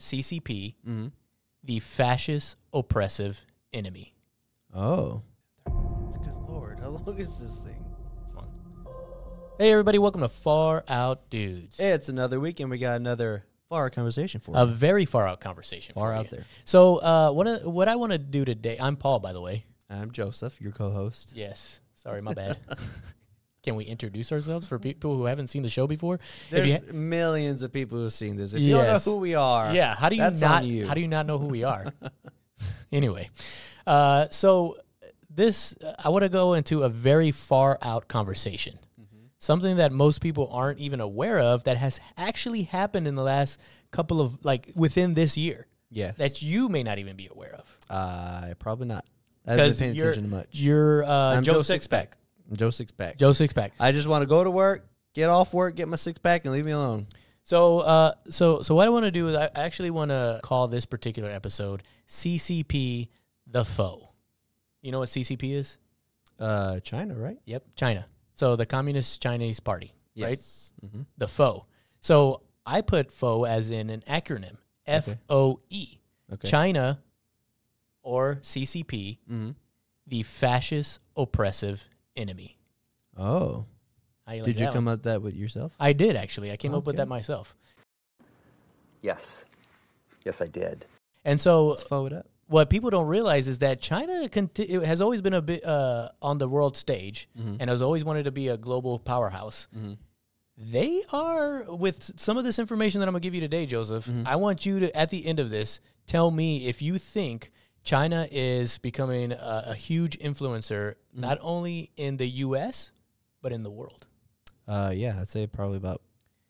CCP, Mm-hmm. the fascist oppressive enemy. Oh. Good lord. How long is this thing? This one. Hey, everybody, welcome to Far Out Dudes. Hey, it's another week and we got another far out conversation for you. a very far out conversation. Far for out you. there. So, uh, what, I- what I want to do today, I'm Paul, by the way. I'm Joseph, your co-host. Yes. Sorry, my bad. Can we introduce ourselves for people who haven't seen the show before? There's millions of people who've seen this. If you don't know who we are, Yeah, how do you that's not you. how do you not know who we are? anyway, uh, so this I want to go into a very far out conversation. Mm-hmm. Something that most people aren't even aware of that has actually happened in the last couple of like within this year yes, that you may not even be aware of. uh, probably not. I haven't paying attention to much. you're uh, I'm Joe, Joe Sixpack. I'm Joe six pack. Joe six pack. I just want to go to work, get off work, get my six pack, and leave me alone. So, uh, so, so what I want to do is I actually want to call this particular episode CCP the foe. You know what CCP is? Uh, China, right? Yep, China. So the Communist Chinese Party, right? Yes. Mm-hmm. The foe. So I put foe as in an acronym F O E. Okay. China or CCP, mm-hmm. the fascist oppressive enemy. Oh, How you like did you that come one? up that with yourself? I did actually. I came up with Okay. that myself. Yes. Yes, I did. And so Let's follow it up. what people don't realize is that China conti- it has always been a bit uh, on the world stage Mhm. and has always wanted to be a global powerhouse. Mhm. They are with some of this information that I'm gonna give you today, Joseph. Mm-hmm. I want you to, at the end of this, tell me if you think China is becoming a, a huge influencer Mm-hmm. not only in the U.S. but in the world. Uh, yeah, I'd say probably about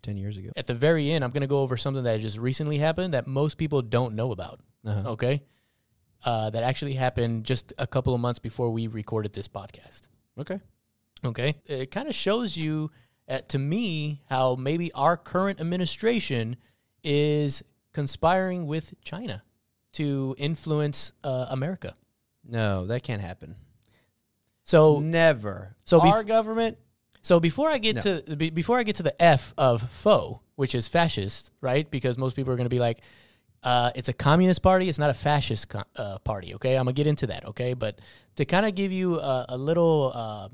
ten years ago. At the very end, I'm gonna go over something that just recently happened that most people don't know about. Uh-huh. Okay, uh, that actually happened just a couple of months before we recorded this podcast. Okay. Okay. It kind of shows you, uh, to me, how maybe our current administration is conspiring with China to influence uh, America. No, that can't happen. So, Never. so bef- our government. so before I get No. to be, before I get to the F of foe, which is fascist, right? Because most people are going to be like, uh, it's a communist party. It's not a fascist co- uh, party. Okay, I'm gonna get into that. Okay, but to kind of give you a, a little uh,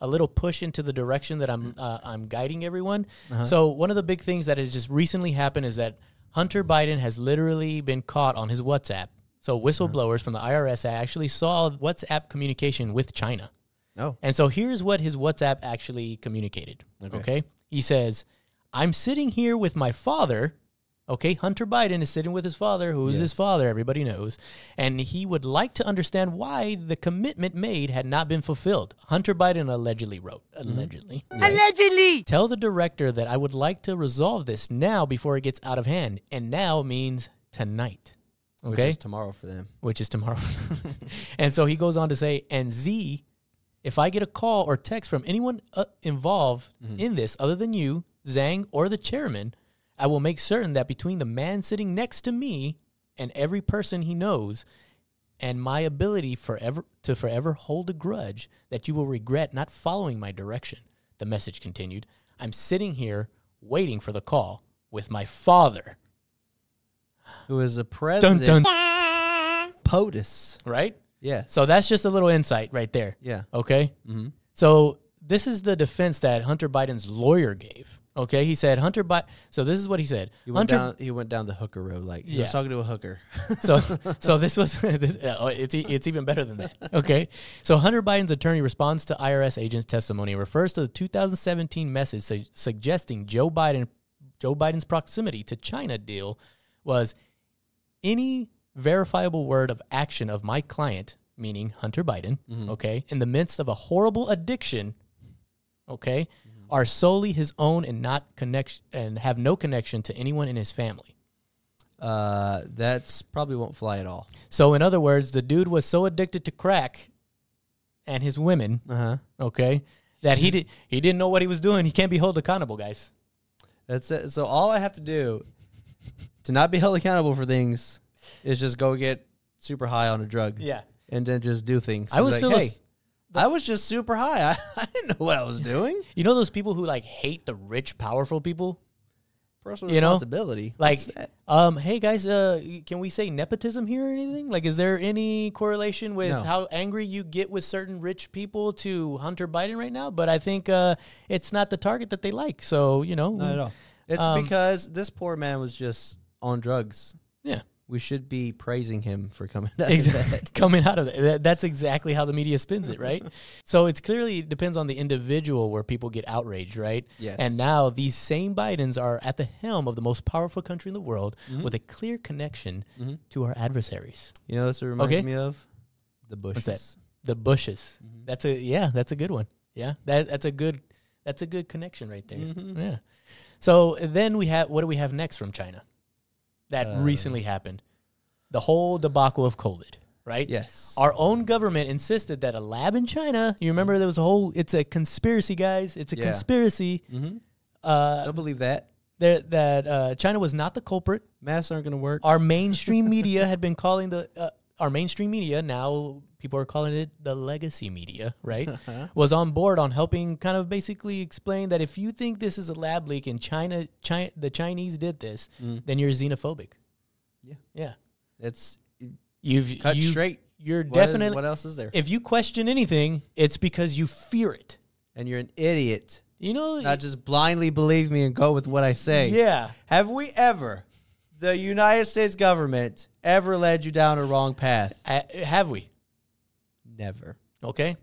a little push into the direction that I'm uh, I'm guiding everyone. So one of the big things that has just recently happened is that Hunter Biden has literally been caught on his WhatsApp. So whistleblowers from the IRS actually saw WhatsApp communication with China. Oh. And so here's what his WhatsApp actually communicated. Okay. Okay. He says, I'm sitting here with my father. Okay. Hunter Biden is sitting with his father, who is his father, everybody knows. And he would like to understand why the commitment made had not been fulfilled. Hunter Biden allegedly wrote, allegedly. Allegedly. Tell the director that I would like to resolve this now before it gets out of hand. And now means tonight. Which Okay is tomorrow for them. which is tomorrow. and so he goes on to say, and Z, if I get a call or text from anyone uh, involved in this other than you, Zhang, or the chairman, I will make certain that between the man sitting next to me and every person he knows, and my ability forever to forever hold a grudge that you will regret not following my direction. The message continued. I'm sitting here waiting for the call with my father. Who is the Dun president? dun. POTUS. Right? Yeah. So that's just a little insight right there. yeah. Okay. Mm-hmm. So this is the defense that Hunter Biden's lawyer gave. Okay, he said Hunter Biden. So this is what he said. He went Hunter. down. He went down the hooker road. Like he Yeah. was talking to a hooker. So so this was this, oh, it's it's even better than that. Okay. So Hunter Biden's attorney responds to IRS agent's testimony and refers to the 2017 message su- suggesting Joe Biden Joe Biden's proximity to China deal was any verifiable word of action of my client, meaning Hunter Biden, mm-hmm. okay, in the midst of a horrible addiction, okay, are solely his own and not connection and have no connection to anyone in his family. uh, that's probably won't fly at all. So, in other words, the dude was so addicted to crack and his women, Uh huh. okay, that he did he didn't know what he was doing. He can't be held accountable, guys. That's it. So all I have to do to not be held accountable for things is just go get super high on a drug. Yeah. And then just do things. I was like, hey, I was just super high. I, I didn't know what I was doing. You know those people who like hate the rich, powerful people? Personal You know? responsibility. Like, What's that? um, hey guys, uh, can we say nepotism here or anything? Like, is there any correlation with No. how angry you get with certain rich people to Hunter Biden right now? But I think uh, it's not the target that they like. So you know, Not at all. It's Um, because this poor man was just on drugs. Yeah. We should be praising him for coming out of that. Coming out of that. That- That's exactly how the media spins it, right? so it's clearly depends on the individual where people get outraged, right? Yes. And now these same Bidens are at the helm of the most powerful country in the world Mm-hmm. with a clear connection Mhm. to our adversaries. You know this reminds Okay. me of? The Bushes. that? The Bushes. Mm-hmm. That's a yeah, that's a good one. Yeah. That that's a good that's a good connection right there. Mhm. Yeah. So then we have what do we have next from China? That Uh, recently happened. The whole debacle of COVID, right? Yes. Our own government insisted that a lab in China, you remember there was a whole, it's a conspiracy, guys. It's a Yeah. conspiracy. mm-hmm. Uh, Don't believe that. that that uh, China was not the culprit. Masks aren't going to work. Our mainstream media had been calling the, uh, our mainstream media, now people are calling it the legacy media, right? was on board on helping kind of basically explain that if you think this is a lab leak and China, China the Chinese did this, Mm. then you're xenophobic. Yeah. Yeah. It's You've cut you've- straight. You're What is- definitely what else is there? if you question anything, it's because you fear it. and you're an idiot. You know, Not just blindly believe me and go with what I say. yeah. Have we ever, the United States government, ever led you down a wrong path? Uh, have we? Never. Okay.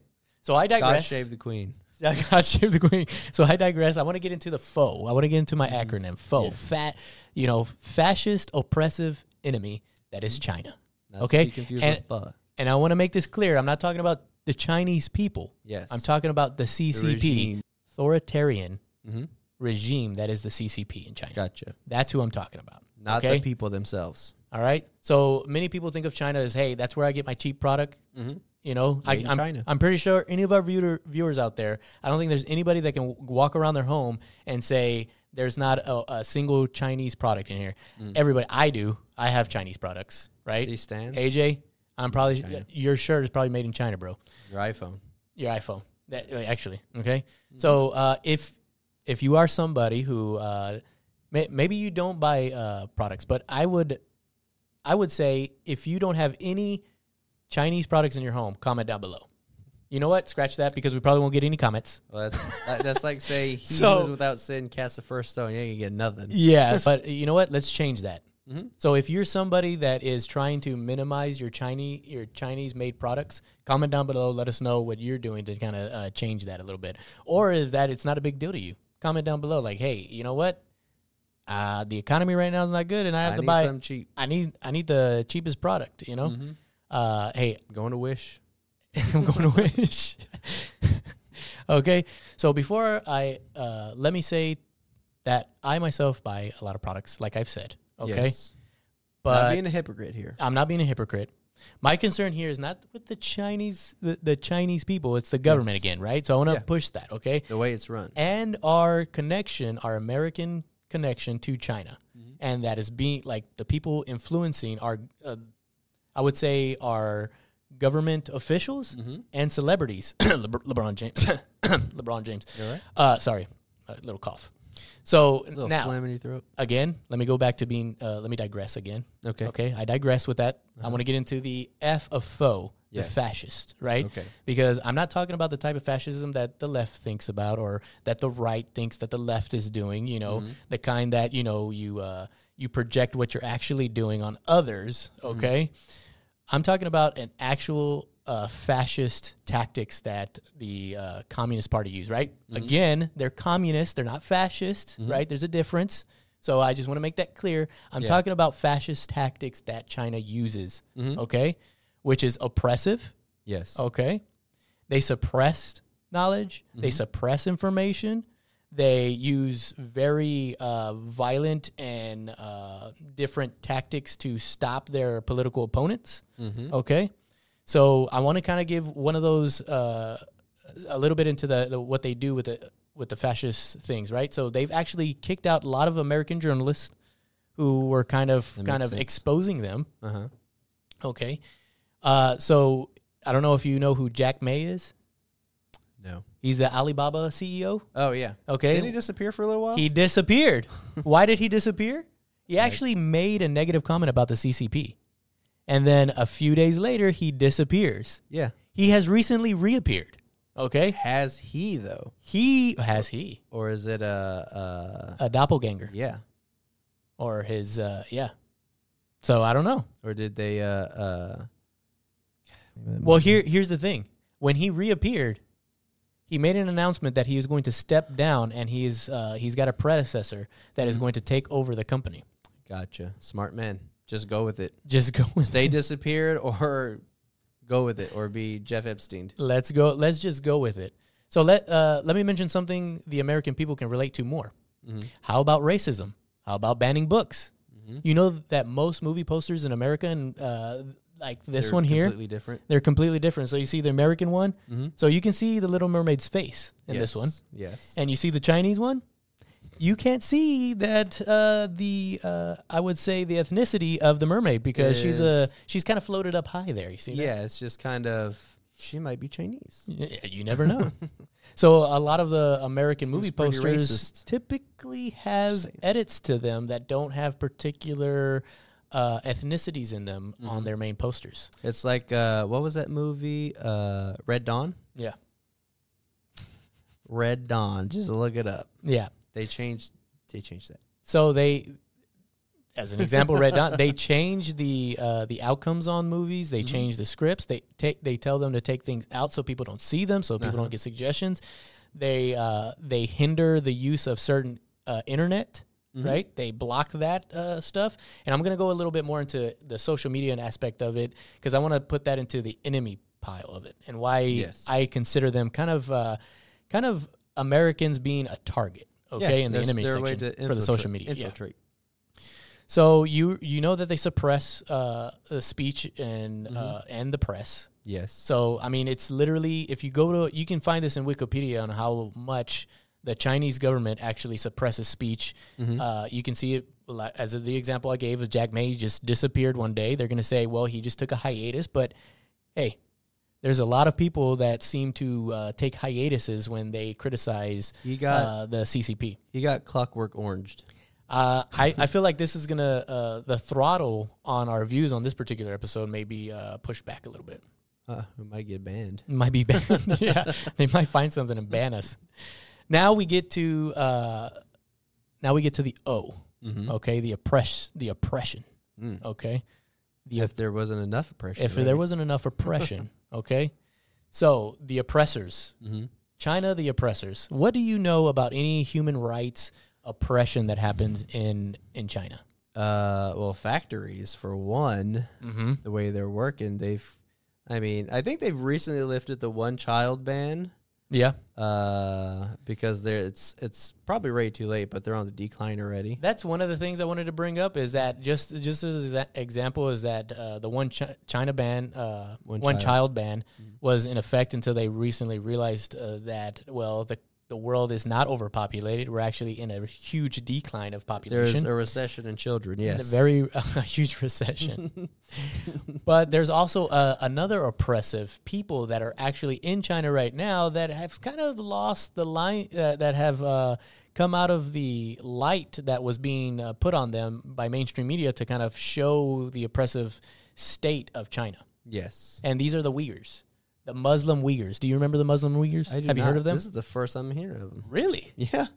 So I digress. God save the queen. God save the queen. So I digress. I want to get into the foe. I want to get into my acronym. Foe. Fat. You know, fascist, oppressive enemy that is China. Not Okay. And-. And I want to make this clear. I'm not talking about the Chinese people. Yes. I'm talking about the CCP, regime. authoritarian Mm-hmm. regime that is the CCP in China. Gotcha. That's who I'm talking about. Not okay? the people themselves. All right. So many people think of China as, hey, that's where I get my cheap product. Mm-hmm. You know, I, in I'm, China. I'm pretty sure any of our viewer, viewers out there, I don't think there's anybody that can walk around their home and say there's not a, a single Chinese product in here. Everybody, I do. I have Chinese products, right? These stands. AJ, I'm probably China. your shirt is probably made in China, bro. Your iPhone. Your iPhone, that, actually, okay. So uh, if if you are somebody who uh, may, maybe you don't buy uh, products, but I would I would say if you don't have any Chinese products in your home, comment down below. You know what? Scratch that because we probably won't get any comments. Well, that's that, that's like say he So- who without sin cast the first stone. You ain't gonna get nothing. Yeah, but you know what? Let's change that. Mhm. So if you're somebody that is trying to minimize your Chinese your Chinese made products, comment down below. Let us know what you're doing to kind of uh, change that a little bit, or if that it's not a big deal to you. Comment down below, like, hey, you know what? Uh, the economy right now is not good, and I have I to buy. some cheap. I need I need the cheapest product. You know. Mhm. Uh, hey, Going to Wish. I'm going to wish. okay, so before I uh, let me say that I myself buy a lot of products, like I've said. Okay, Yes. but Not being a hypocrite here. I'm not being a hypocrite. My concern here is not with the Chinese, the, the Chinese people. It's the government Yes. again, right? So I want to Yeah. push that, okay? The way it's run. And our connection, our American connection to China, Mm-hmm. and that is being like the people influencing our, uh, I would say, our government officials Mm-hmm. and celebrities. Lebr- LeBron James, LeBron James. Right? Uh, sorry, a little cough. So little now, in your throat. again, let me go back to being. Uh, let me digress again. Okay. Okay, I digress with that. I want to get into the F of foe, the Yes. fascist, right? Okay. Because I'm not talking about the type of fascism that the left thinks about or that the right thinks that the left is doing. You know, the kind that you know you uh, you project what you're actually doing on others. Okay, I'm talking about an actual uh, fascist tactics that the uh, Communist Party use. Right? Again, they're communist. They're not fascist. Right? There's a difference. So I just want to make that clear. I'm Yeah. talking about fascist tactics that China uses. Okay, which is oppressive. Yes. Okay. They suppressed knowledge. They suppress information. They use very uh, violent and uh, different tactics to stop their political opponents. Mm-hmm. Okay. So I want to kind of give one of those uh, a little bit into the, the what they do with the with the fascist things, right? So they've actually kicked out a lot of American journalists who were kind of That kind of sense. exposing them. Uh huh. Okay. Uh, so I don't know if you know who Jack Ma is. No. He's the Alibaba CEO. Oh yeah. Okay. Didn't he disappear for a little while? He disappeared. Why did he disappear? He actually made a negative comment about the CCP. And then a few days later, he disappears. yeah. He has recently reappeared. Okay. Has he though, He has he or is it a, a a doppelganger yeah, or his uh yeah. So I don't know. or did they? Uh, uh, Well, here here's the thing. When he reappeared, he made an announcement that he is going to step down and he's uh, he's got a predecessor that is Mhm. going to take over the company. gotcha. Smart man. Just go with it. Just go with Stay disappeared, or go with it, or be Jeff Epstein. Let's go. Let's just go with it. So let uh, let me mention something the American people can relate to more. Mm-hmm. How about racism? How about banning books? Mm-hmm. You know that most movie posters in America and uh, like this one here, completely different. they're completely different. So you see the American one, Mm-hmm. so you can see the Little Mermaid's face in this one, Yes. and you see the Chinese one. You can't see that uh, the uh, I would say the ethnicity of the mermaid because she's a she's kind of floated up high there. You see? that? yeah, it's just kind of she might be Chinese. Y- You never know. so a lot of the American Seems movie posters typically have edits to them that don't have particular uh, ethnicities in them on Mhm. their main posters. It's like uh, what was that movie? Uh, Red Dawn. Yeah. Red Dawn. Just look it up. Yeah. They changed. They changed that. So they, as an example, Red Dawn, they change the uh, the outcomes on movies. They Mhm. change the scripts. They take they tell them to take things out so people don't see them, so people Uh-huh. don't get suggestions. They uh, they hinder the use of certain uh, internet. Mhm. right? They block that uh, stuff. And I'm going to go a little bit more into the social media and aspect of it because I want to put that into the enemy pile of it and why Yes. I consider them kind of uh, kind of Americans being a target, okay, in the enemy section for the social infiltrate- media. Yeah. Infiltrate. So you you know that they suppress uh, speech and Mm-hmm. uh, and the press. Yes. So I mean, it's literally if you go to you can find this in Wikipedia on how much the Chinese government actually suppresses speech. Mhm. Uh, you can see it as the example I gave of Jack Ma just disappeared one day. They're going to say, well, he just took a hiatus, but hey. There's a lot of people that seem to uh, take hiatuses when they criticize got uh, the CCP. he got clockwork oranged. Uh, I, I feel like this is gonna uh, the throttle on our views on this particular episode may be uh, pushed back a little bit. Uh, we might get banned. Might be banned. yeah, they might find something and ban us. Now we get to uh, now we get to the O. Mm-hmm. Okay, the oppress the oppression. Mm. Okay, the If there wasn't enough oppression, if there wasn't enough oppression. okay, so the oppressors, hmm China, the oppressors. What do you know about any human rights oppression that happens in in China? uh, well, factories for one, Mm-hmm. the way they're working, they've, I mean, I think they've recently lifted the one child ban. Yeah, Uh, because they're it's it's probably way too late, but they're on the decline already. That's one of the things I wanted to bring up is that just just as an example is that uh, the one chi- China ban, uh, One one, child. child. ban, Mhm. was in effect until they recently realized uh, that well the the world is not overpopulated. We're actually in a huge decline of population. There's a recession in children. in Yes, a very a huge recession. but there's also uh, another oppressive people that are actually in China right now that have kind of lost the line, uh, that have uh, come out of the light that was being uh, put on them by mainstream media to kind of show the oppressive state of China. yes. And these are the Uyghurs, the Muslim Uyghurs. Do you remember the Muslim Uyghurs? I do have you heard of them? This is the first I'm hearing of them. really? Yeah,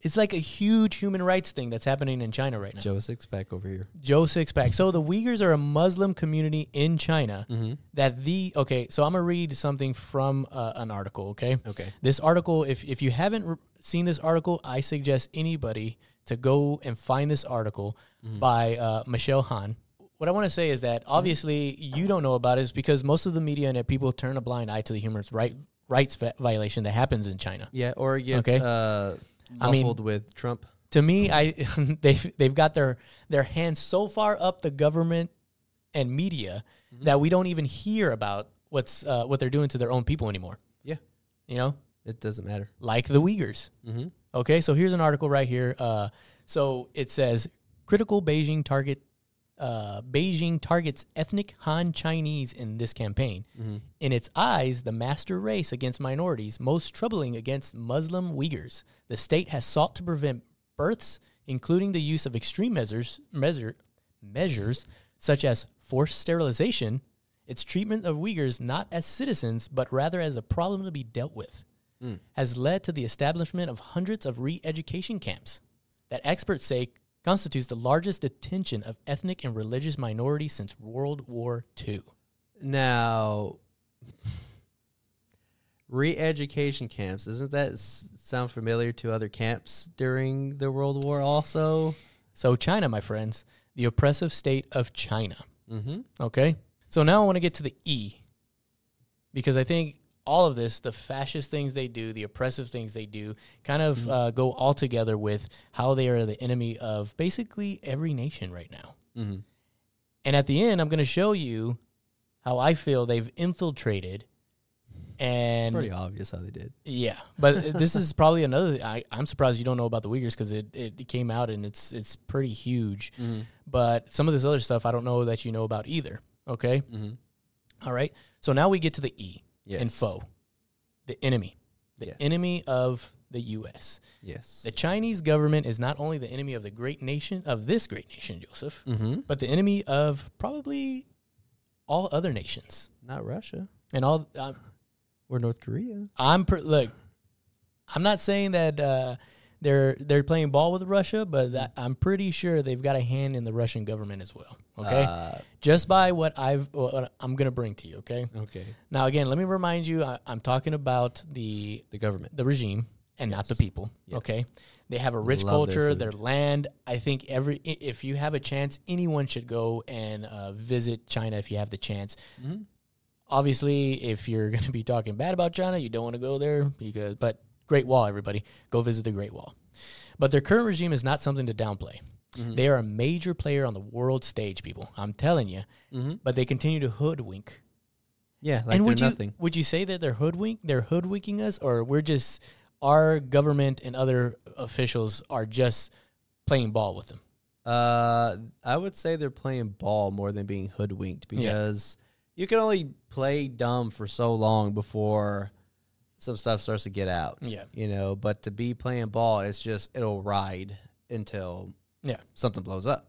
It's like a huge human rights thing that's happening in China right now. Joe Sixpack over here. Joe Sixpack. So the Uyghurs are a Muslim community in China Mm-hmm. that the okay. So I'm gonna read something from uh, an article. Okay, Okay. this article. If if you haven't re- seen this article, I suggest anybody to go and find this article Mhm. by uh, Michelle Han. What I want to say is that obviously you don't know about it is because most of the media and people turn a blind eye to the human right, rights violation that happens in China. Yeah, or it gets Okay. uh, I mean- with Trump. to me, I they've they've got their their hands so far up the government and media Mhm. that we don't even hear about what's uh, what they're doing to their own people anymore. Yeah. you know, It doesn't matter. like the Uyghurs. Mm-hmm. Okay, so here's an article right here. Uh, so it says critical Beijing target uh, Beijing targets ethnic Han Chinese in this campaign. In its eyes, the master race against minorities, most troubling against Muslim Uyghurs. The state has sought to prevent births, including the use of extreme measures, measure, measures such as forced sterilization, its treatment of Uyghurs not as citizens, but rather as a problem to be dealt with, has led to the establishment of hundreds of re education camps that experts say constitutes the largest detention of ethnic and religious minorities since World War II. Now, re-education camps. Doesn't that s- sound familiar to other camps during the World War? Also, So, China, my friends, the oppressive state of China. mm-hmm. Okay. So now I want to get to the E because I think all of this, the fascist things they do, the oppressive things they do, kind of uh, go all together with how they are the enemy of basically every nation right now. Mm-hmm. And at the end, I'm going to show you how I feel they've infiltrated. And it's pretty obvious how they did. yeah, but this is probably another. I, I'm surprised you don't know about the Uyghurs because it, it came out and it's it's pretty huge. Mm-hmm. But some of this other stuff I don't know that you know about either. Okay, Mm-hmm. all right. So now we get to the E Yes. and foe, the enemy, the Yes. enemy of the U.S. Yes. The Chinese government is not only the enemy of the great nation of this great nation, Joseph, Mm-hmm. but the enemy of probably all other nations Not Russia and all. Um, or North Korea. I'm per, look. I'm not saying that uh, they're they're playing ball with Russia, but that, I'm pretty sure they've got a hand in the Russian government as well. Okay, Uh, just by what I've what I'm gonna bring to you. Okay. okay. Now again, let me remind you, I, I'm talking about the The government. the regime and not the people. Yes. Okay, they have a rich Love culture, food. their, land. I think every if you have a chance, anyone should go and uh, visit China if you have the chance. Mm-hmm. Obviously, if you're going to be talking bad about China, you don't want to go there because. But Great Wall, everybody, go visit the Great Wall. But their current regime is not something to downplay. Mm-hmm. They are a major player on the world stage, people. I'm telling you. Mm-hmm. But they continue to hoodwink Yeah, like and would you nothing. would you say that they're hoodwink they're hoodwinking us or we're just our government and other officials are just playing ball with them? Uh, I would say they're playing ball more than being hoodwinked Yeah. because you can only play dumb for so long before some stuff starts to get out. Yeah. You know, but to be playing ball, it's just it'll ride until Yeah. something blows up.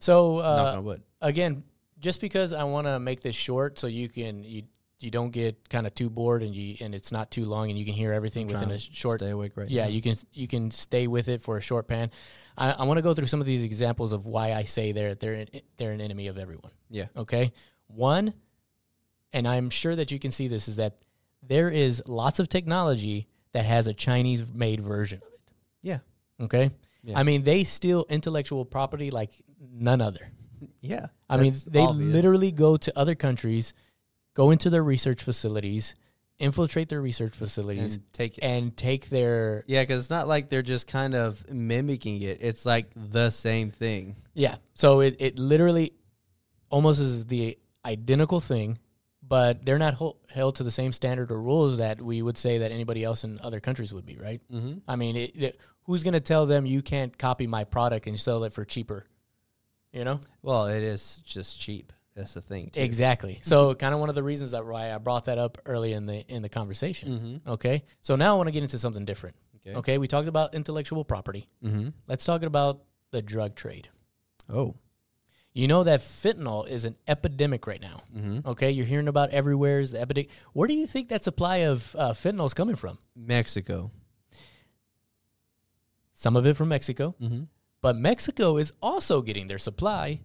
So uh, wood. again, just because I want to make this short so you can you you don't get kind of too bored and you and it's not too long and you can hear everything within a short Stay awake right yeah now. you can you can stay with it for a short pan i, I want to go through some of these examples of why i say they're they're an, they're an enemy of everyone Yeah. okay one and i'm sure that you can see this is that there is lots of technology that has a chinese made version of it Yeah. okay Yeah. i mean they steal intellectual property like none other Yeah. i mean they obvious. literally go to other countries go into their research facilities infiltrate their research facilities and take it. and take their Yeah, because it's not like they're just kind of mimicking it. It's like the same thing. Yeah. So it, it literally almost is the identical thing, but they're not hol- held to the same standard or rules that we would say that anybody else in other countries would be, right? Mm-hmm. I mean, it, it- who's going to tell them you can't copy my product and sell it for cheaper? You know? Well, it is just cheap. That's the thing. Too. Exactly. So kind of one of the reasons that why I brought that up early in the in the conversation. Mm-hmm. Okay? So now I want to get into something different. Okay. Okay? We talked about intellectual property. Mm-hmm. Let's talk about the drug trade. Oh. You know that fentanyl is an epidemic right now. Mm-hmm. Okay, you're hearing about everywhere is the epidemic. Where do you think that supply of uh, fentanyl is coming from? Mexico. Some of it from Mexico, Mm-hmm. but Mexico is also getting their supply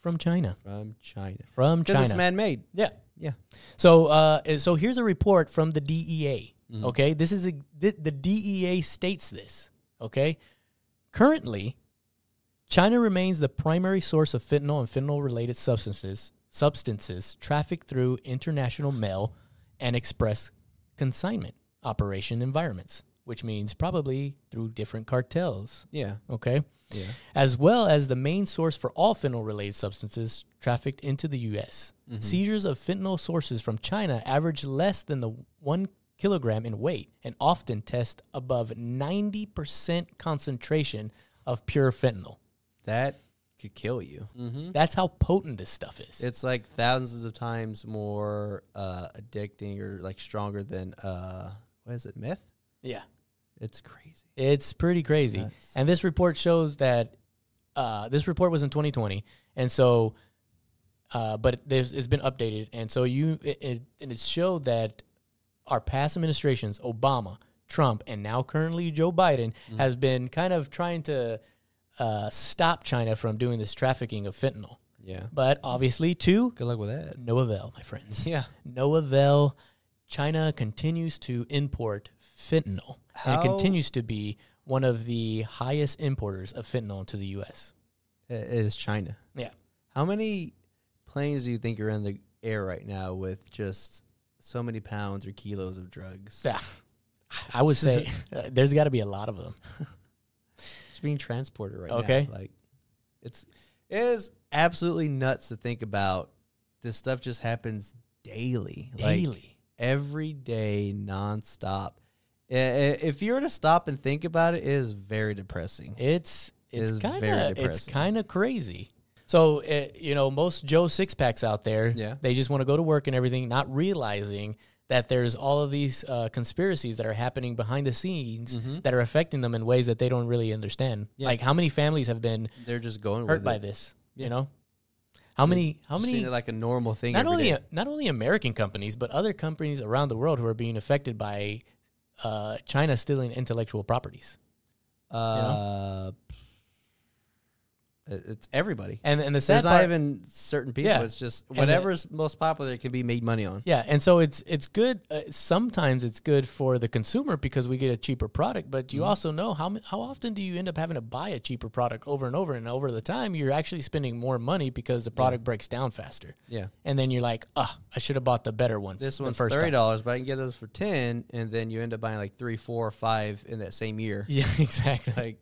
from China. From China. From China, it's man-made. yeah. Yeah. So, uh, so here's a report from the DEA. Mhm. Okay, this is a, th- the DEA states this. Okay, currently, China remains the primary source of fentanyl and fentanyl-related substances substances trafficked through international mail and express consignment operation environments, which means probably through different cartels. Yeah. Okay, Yeah. as well as the main source for all fentanyl-related substances trafficked into the U.S. Mm-hmm. Seizures of fentanyl sources from China average less than the one kilogram in weight and often test above 90% concentration of pure fentanyl. That could kill you. Mm-hmm. That's how potent this stuff is. It's like thousands of times more uh, addicting or like stronger than uh, what is it, meth? yeah. It's crazy. It's pretty crazy. Nuts. And this report shows that uh, this report was in 2020, and so, uh, but there's, it's been updated, and so you it, it and it showed that our past administrations, Obama, Trump, and now currently Joe Biden, Mm-hmm. has been kind of trying to uh, stop China from doing this trafficking of fentanyl. Yeah. But obviously, to Good luck with that. no avail, my friends. Yeah. No avail. China continues to import fentanyl and How- it continues to be one of the highest importers of fentanyl into the U.S. It is China. Yeah. How many planes do you think are in the air right now with just so many pounds or kilos of drugs? Yeah. I would say uh, there's got to be a lot of them. Being transported right Okay. now. Like it's it is absolutely nuts to think about. This stuff just happens daily. Like, Daily. every day, nonstop. If you were to stop and think about it, it is very depressing. It's it's kind of it's kind of crazy. So uh, you know, most Joe six packs out there, Yeah. they just want to go to work and everything, not realizing that there's all of these uh, conspiracies that are happening behind the scenes that are affecting them in ways that they don't really understand. Mm-hmm. Yeah. Like how many families have been They're just going hurt by it. this? Yeah. You know, how many how many like a normal thing. not only day. not only American companies but other companies around the world who are being affected by uh, China stealing intellectual properties. uh, it- it's everybody. And and the sad There's not even certain people. Yeah. It's just And the- whatever's most popular it can be made money on. Yeah, and so it's it's good. Uh, sometimes it's good for the consumer because we get a cheaper product. But Mm-hmm. you also know how how often do you end up having to buy a cheaper product over and over, and over the time you're actually spending more money because the product breaks down faster. Yeah. And then you're like, ah, I should have bought the better one. This the one's first thirty dollars, but I can get those for ten, and then you end up buying like three, four, or five in that same year. Yeah, exactly. Like,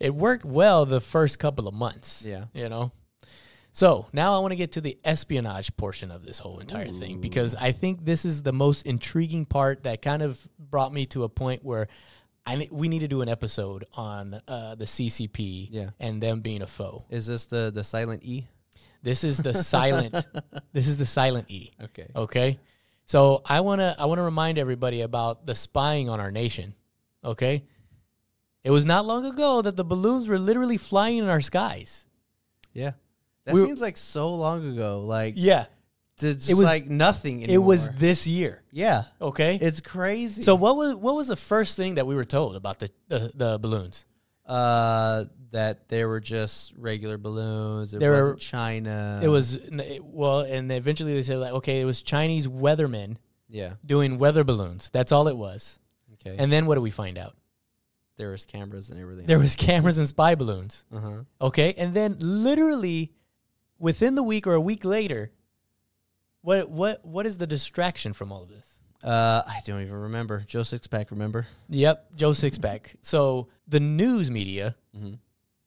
it worked well the first couple of months. Yeah. You know? So now I want to get to the espionage portion of this whole entire thing because I think this is the most intriguing part that kind of brought me to a point where I we need to do an episode on uh, the CCP Yeah. and them being a foe. is this the the silent E? This is the silent. this is the silent E. Okay. Okay. So I wanna I wanna remind everybody about the spying on our nation. Okay. It was not long ago that the balloons were literally flying in our skies. Yeah. That We- seems like so long ago. Like, Yeah. just was- like nothing It was this year. yeah. Okay. It's crazy. so what was what was the first thing that we were told about the the, the balloons? uh, that they were just regular balloons. It were- China. it was it- well, and eventually they said like, okay, it was Chinese weathermen yeah. doing weather balloons. That's all it was. Okay. And then what do we find out? There was cameras and everything. There was cameras and spy balloons. Uh huh. Okay, and then literally within the week or a week later, what what what is the distraction from all of this? Uh, I don't even remember. Joe Sixpack, remember? Yep, Joe Sixpack. So the news media Mm-hmm.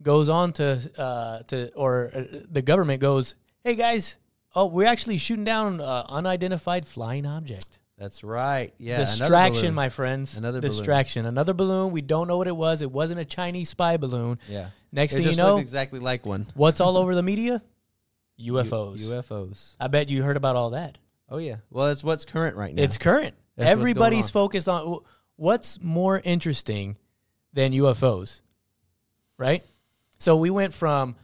goes on to uh, to or uh, the government goes, "Hey guys, oh we're actually shooting down uh, unidentified flying object." That's right. Yeah. distraction, my friends. Another balloon. distraction. Another balloon. We don't know what it was. It wasn't a Chinese spy balloon. Yeah. Next It thing you know, exactly like one. what's all over the media? U- UFOs. UFOs. I bet you heard about all that. Oh yeah. Well, it's what's current right now. It's current. That's Everybody's on. focused on what's more interesting than UFOs, right? So we went from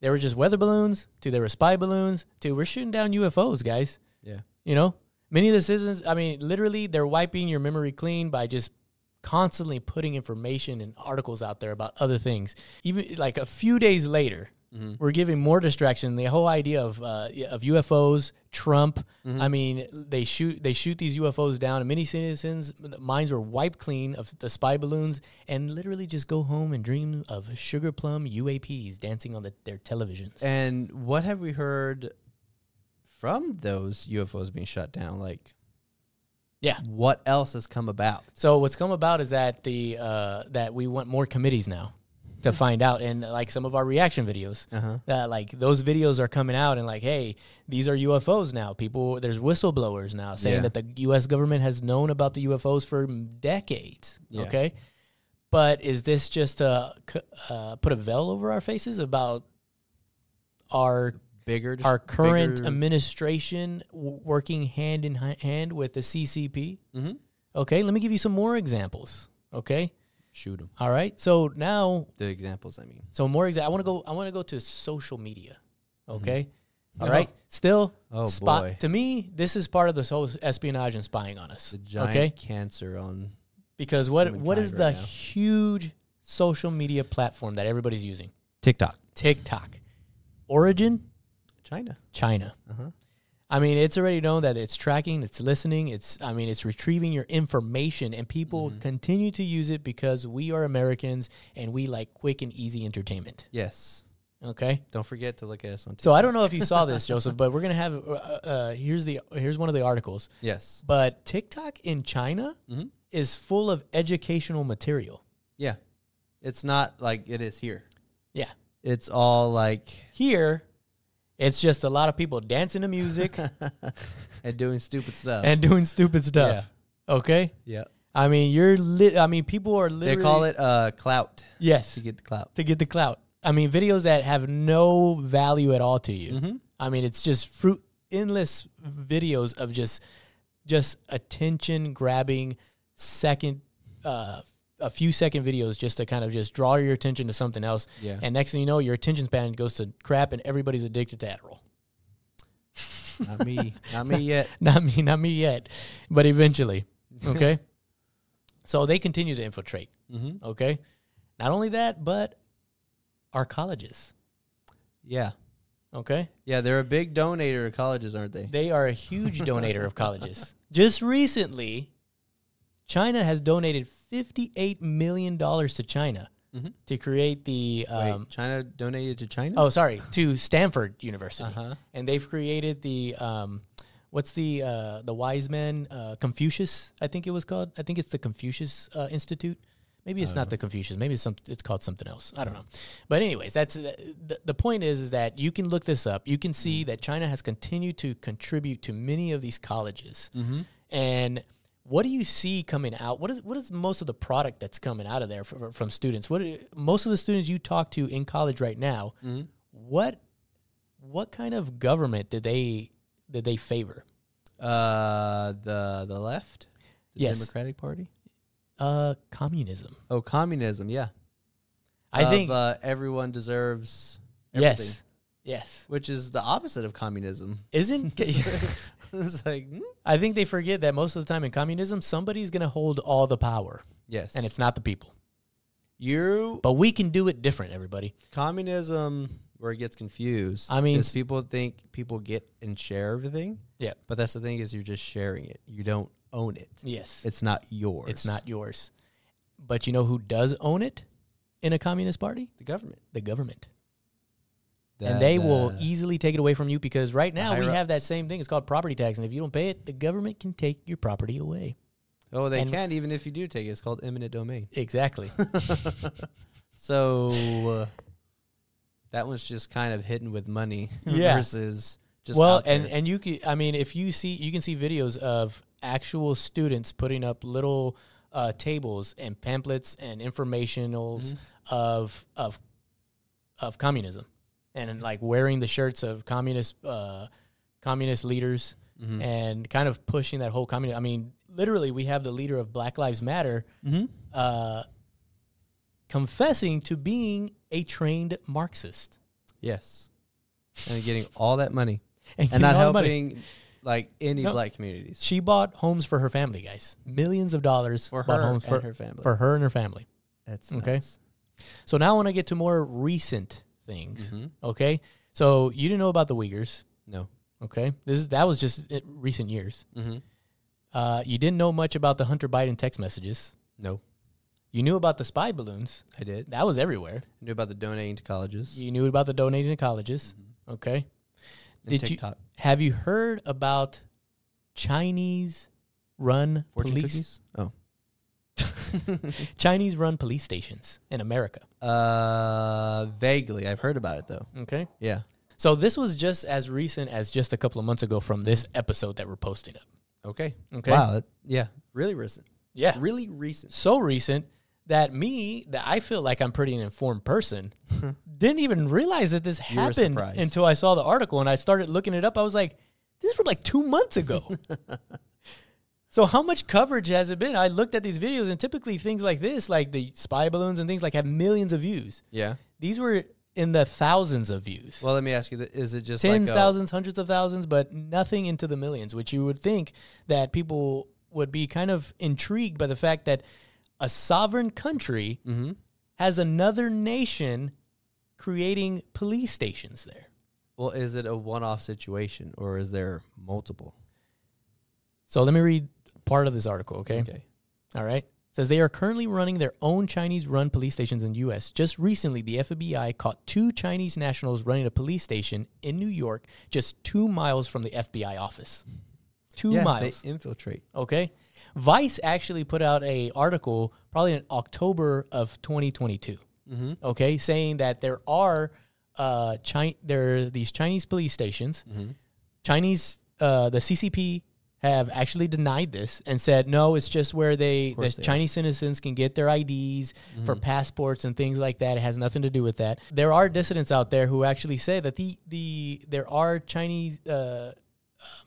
there were just weather balloons to there were spy balloons to we're shooting down UFOs, guys. yeah. You know, many of the citizens, I mean, literally, they're wiping your memory clean by just constantly putting information and articles out there about other things. Even like a few days later, we're giving more distraction. The whole idea of uh, of UFOs, Trump. I mean, they shoot they shoot these UFOs down, and many citizens' minds were wiped clean of the spy balloons, and literally just go home and dream of sugar plum UAPs dancing on the, their televisions. And what have we heard from those UFOs being shut down? Like, yeah. what else has come about? So what's come about is that the uh, that we want more committees now to find out, and like some of our reaction videos, Uh-huh. that like those videos are coming out, and like, hey, these are UFOs now. People, there's whistleblowers now saying Yeah. that the U.S. government has known about the UFOs for decades. Yeah. Okay, but is this just to uh, put a veil over our faces about our Bigger, our current bigger- administration w- working hand in hand with the CCP. Mhm. Okay, let me give you some more examples. Okay, shoot them. all right. So now, The examples, I mean. so more exa- I want to go. I want to go to social media. Okay, all Oh. right. Still, Oh, spot boy. to me. This is part of this whole espionage and spying on us. Okay, cancer on. because what what is right the now. huge social media platform that everybody's using? TikTok. TikTok. Origin China. China. Uh huh. I mean, it's already known that it's tracking, it's listening, it's I mean, it's retrieving your information and people Mm-hmm. continue to use it because we are Americans and we like quick and easy entertainment. Yes. Okay? Don't forget to look at us on TikTok. So I don't know if you saw this, Joseph, but we're going to have uh, uh, here's the here's one of the articles. Yes. But TikTok in China Mhm. is full of educational material. Yeah. It's not like it is here. Yeah. It's all like Here, it's just a lot of people dancing to music and doing stupid stuff. and doing stupid stuff. Okay? yeah. I mean, you're lit. I mean, people are literally. They call it uh clout yes to get the clout. to get the clout. I mean, videos that have no value at all to you. Mhm. I mean, it's just fruit endless videos of just just attention grabbing second uh a few second videos just to kind of just draw your attention to something else. Yeah. And next thing you know, your attention span goes to crap and everybody's addicted to Adderall. not me. Not me yet. not me, not me yet, but eventually. Okay. so they continue to infiltrate. Mm-hmm. Okay. Not only that, but our colleges. Yeah. Okay. Yeah, they're a big donator of colleges, aren't they? They are a huge donator of colleges. Just recently, China has donated $58 million to China Mhm. to create the. Wait, Um, China donated to China? oh, sorry, to Stanford University. Uh-huh. And they've created the. Um, what's the uh, the wise man uh, Confucius? I think it was called. I think it's the Confucius uh, Institute. Maybe it's not the Confucius. Maybe it's some. It's called something else. I don't know. But anyways, that's uh, the, the point is is that you can look this up. You can see that China has continued to contribute to many of these colleges. Mm-hmm. And what do you see coming out? What is what is most of the product that's coming out of there from, from students? What are- most of the students you talk to in college right now? Mm-hmm. What what kind of government did they did they favor? Uh, the the left, the Yes. Democratic Party. Uh, communism. Oh, communism. Yeah, I Of, think uh, everyone deserves everything, yes, yes. which is the opposite of communism. Isn't it's like hmm? I think they forget that most of the time in communism, somebody's gonna hold all the power, yes, and it's not the people. you But we can do it different, everybody. communism where it gets confused. I mean- people think people get and share everything. Yeah. but that's the thing is you're just sharing it. You don't own it. Yes, It's not yours. it's not yours. But you know who does own it in a communist party? the government. The government. The- and they will easily take it away from you because right now we have that same thing. It's called property tax, and if you don't pay it, the government can take your property away. Oh, they and- can even if you do take it. It's called eminent domain. Exactly. so uh, that one's just kind of hidden with money Yeah. versus just well, and and you can, I mean, if you see, you can see videos of actual students putting up little uh, tables and pamphlets and informationals Mhm. of of of communism, and like wearing the shirts of communist uh, communist leaders Mhm. and kind of pushing that whole communist. I mean, literally, we have the leader of Black Lives Matter Mhm. uh, confessing to being a trained Marxist yes, and getting all that money and, and not helping like any No. black communities She bought homes for her family, guys. Millions of dollars for her homes and for her family. for her and her family. That's Okay. nuts. So now I want to get to more recent things. Mhm. Okay, so you didn't know about the Uyghurs. No. Okay, this is that was just recent years. Mm-hmm. Uh, you didn't know much about the Hunter Biden text messages. No, You knew about the spy balloons. I did. That was everywhere. knew about the donating to colleges. You knew about the donating to colleges. Mhm. Okay. And Did you- Have you heard about Chinese run Fortune police cookies? Oh. Chinese run police stations in America? Uh, vaguely. I've heard about it though. Okay. Yeah. So this was just as recent as just a couple of months ago from this episode that we're posting up. Okay. Okay. Wow. that- yeah. Really recent. Yeah. Really recent. So recent that me, that I feel like I'm pretty an informed person, didn't even realize that this You were happened surprised. until I saw the article and I started looking it up. I was like, this is from like two months ago. so how much coverage has it been? I looked at these videos and typically things like this, like the spy balloons and things like have millions of views. Yeah. These were in the thousands of views. Well, let me ask you: th- Is it just tens, like a- thousands, hundreds of thousands, but nothing into the millions, which you would think that people would be kind of intrigued by the fact that a sovereign country Mm-hmm. has another nation creating police stations there. Well, is it a one-off situation or is there multiple? So let me read part of this article, okay? Okay. All right. It says they are currently running their own Chinese run police stations in the US. Just recently, the FBI caught two Chinese nationals running a police station in New York just 2 miles from the FBI office. 2 yeah, miles. they infiltrate. Okay. Vice actually put out a article probably in October of 2022. Mm-hmm. Okay, saying that there are uh Chi- there are these Chinese police stations. Mm-hmm. Chinese uh the CCP have actually denied this and said no, it's just where they the they are. Chinese citizens can get their IDs for Mhm. passports and things like that. It has nothing to do with that. There are dissidents out there who actually say that the the there are Chinese uh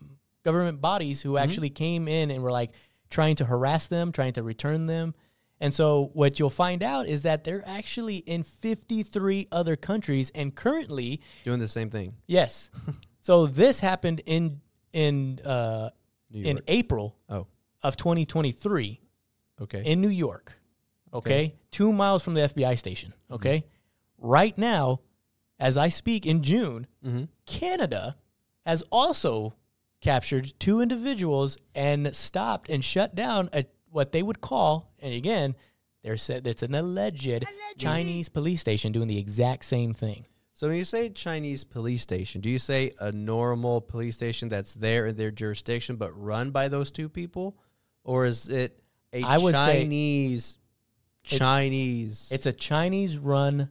um, government bodies who actually came in and were like trying to harass them, trying to return them. And so what you'll find out is that they're actually in 53 other countries and currently, Doing the same thing. yes. so this happened in in uh in York. April Oh. of 2023 okay. in New York. Okay? 2 miles from the FBI station, okay? Right now, as I speak in June, mm-hmm. Canada has also captured two individuals and stopped and shut down a, what they would call, and again, they're said it's an alleged Chinese police station doing the exact same thing. So when you say Chinese police station, do you say a normal police station that's there in their jurisdiction but run by those two people, or is it a I would say- Chinese Chinese? It's a Chinese run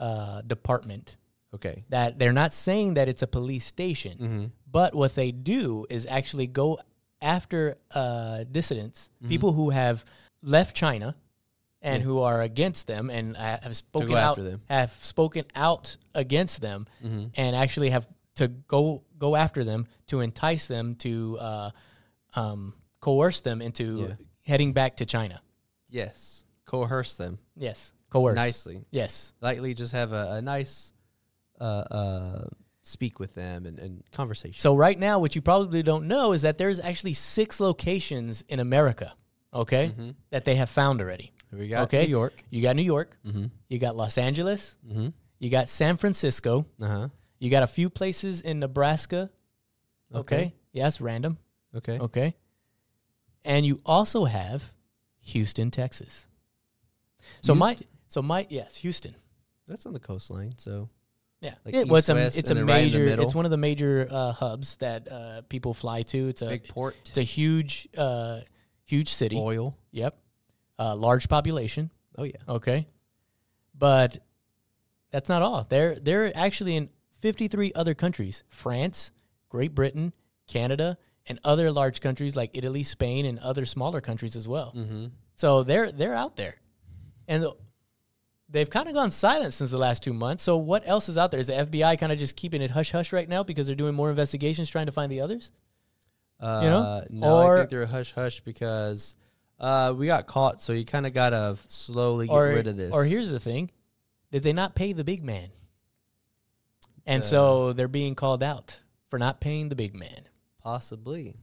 uh, department okay. that they're not saying that it's a police station, Mm-hmm. but what they do is actually go after uh, dissidents, Mhm. people who have left China and Yeah. who are against them and uh, have spoken out them. have spoken out against them Mm-hmm. and actually have to go go after them to entice them to uh, um, coerce them into Yeah. heading back to China. Yes, coerce them Yes, coerce nicely, Yes, lightly. Just have a, a nice uh, uh, speak with them and, and conversation. So right now, what you probably don't know is that there's actually six locations in America. Okay, mm-hmm. that they have found already. We got okay. New York. You got New York. Mm-hmm. You got Los Angeles. Mm-hmm. You got San Francisco. Uh huh. You got a few places in Nebraska. Okay. Yeah, it's random. Okay. Okay. And you also have Houston, Texas. So my so my yes, Houston. That's on the coastline. So Yeah. Like it, well, it's a west, it's a then right major it's one of the major uh, hubs that uh, people fly to. It's a big port, it's a huge uh, huge city. oil. Yep. Uh, large population. Oh yeah. Okay. But that's not all. They're they're actually in 53 other countries. France, Great Britain, Canada, and other large countries like Italy, Spain, and other smaller countries as well. Mm-hmm. So they're they're out there. And they've kind of gone silent since the last 2 months. So what else is out there? Is the FBI kind of just keeping it hush hush right now because they're doing more investigations trying to find the others? Uh, You know? no, I Or- think they're hush hush because uh, we got caught, so you kind of gotta slowly get or rid of this. or here's the thing. Did they not pay the big man? And Uh, so they're being called out for not paying the big man. possibly,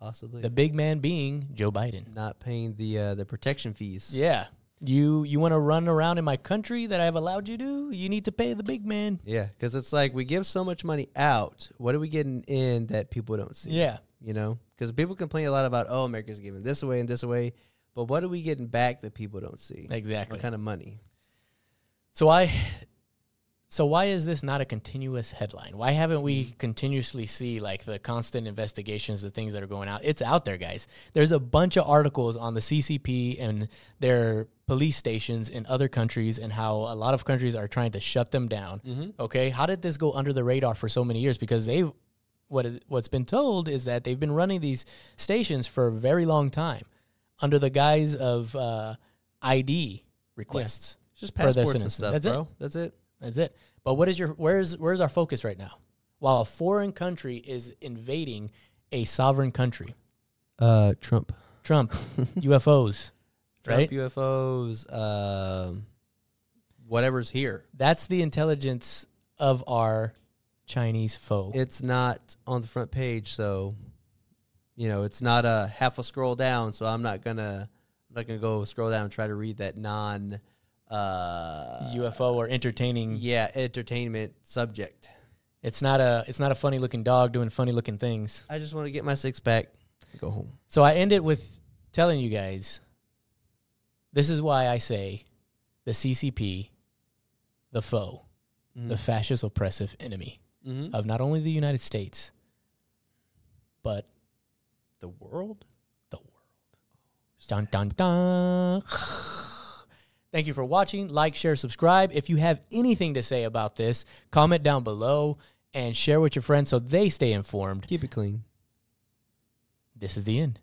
possibly The big man being Joe Biden. not paying the uh, the protection fees. Yeah. You you want to run around in my country that I've allowed you to? You need to pay the big man. yeah, because it's like we give so much money out. What are we getting in that people don't see? Yeah. You know, because people complain a lot about oh, America's giving this away and this away, but what are we getting back that people don't see? Exactly. What kind of money? So I so why is this not a continuous headline? Why haven't we continuously see like the constant investigations, the things that are going out? It's out there, guys. There's a bunch of articles on the CCP and their police stations in other countries and how a lot of countries are trying to shut them down. Mm-hmm. Okay, how did this go under the radar for so many years? Because they've what is- what's been told is that they've been running these stations for a very long time under the guise of uh, ID requests. It's just passports and stuff, That's it. That's it. That's it. But what is your where's where's our focus right now? While a foreign country is invading a sovereign country, Uh, Trump. Trump, UFOs, right? UFOs. Um, whatever's here. That's the intelligence of our Chinese foe. It's not on the front page, so you know it's not a half a scroll down. So I'm not gonna I'm not gonna go scroll down and try to read that non uh, UFO or entertaining. yeah entertainment subject. It's not a it's not a funny looking dog doing funny looking things. I just want to get my six pack. Go home. So I end it with telling you guys this is why I say the CCP, the foe, the fascist oppressive enemy Mm-hmm. of not only the United States, but The world. the world. Dun dun dun. Thank you for watching. Like, share, subscribe. If you have anything to say about this, comment down below and share with your friends so they stay informed. Keep it clean. This is the end.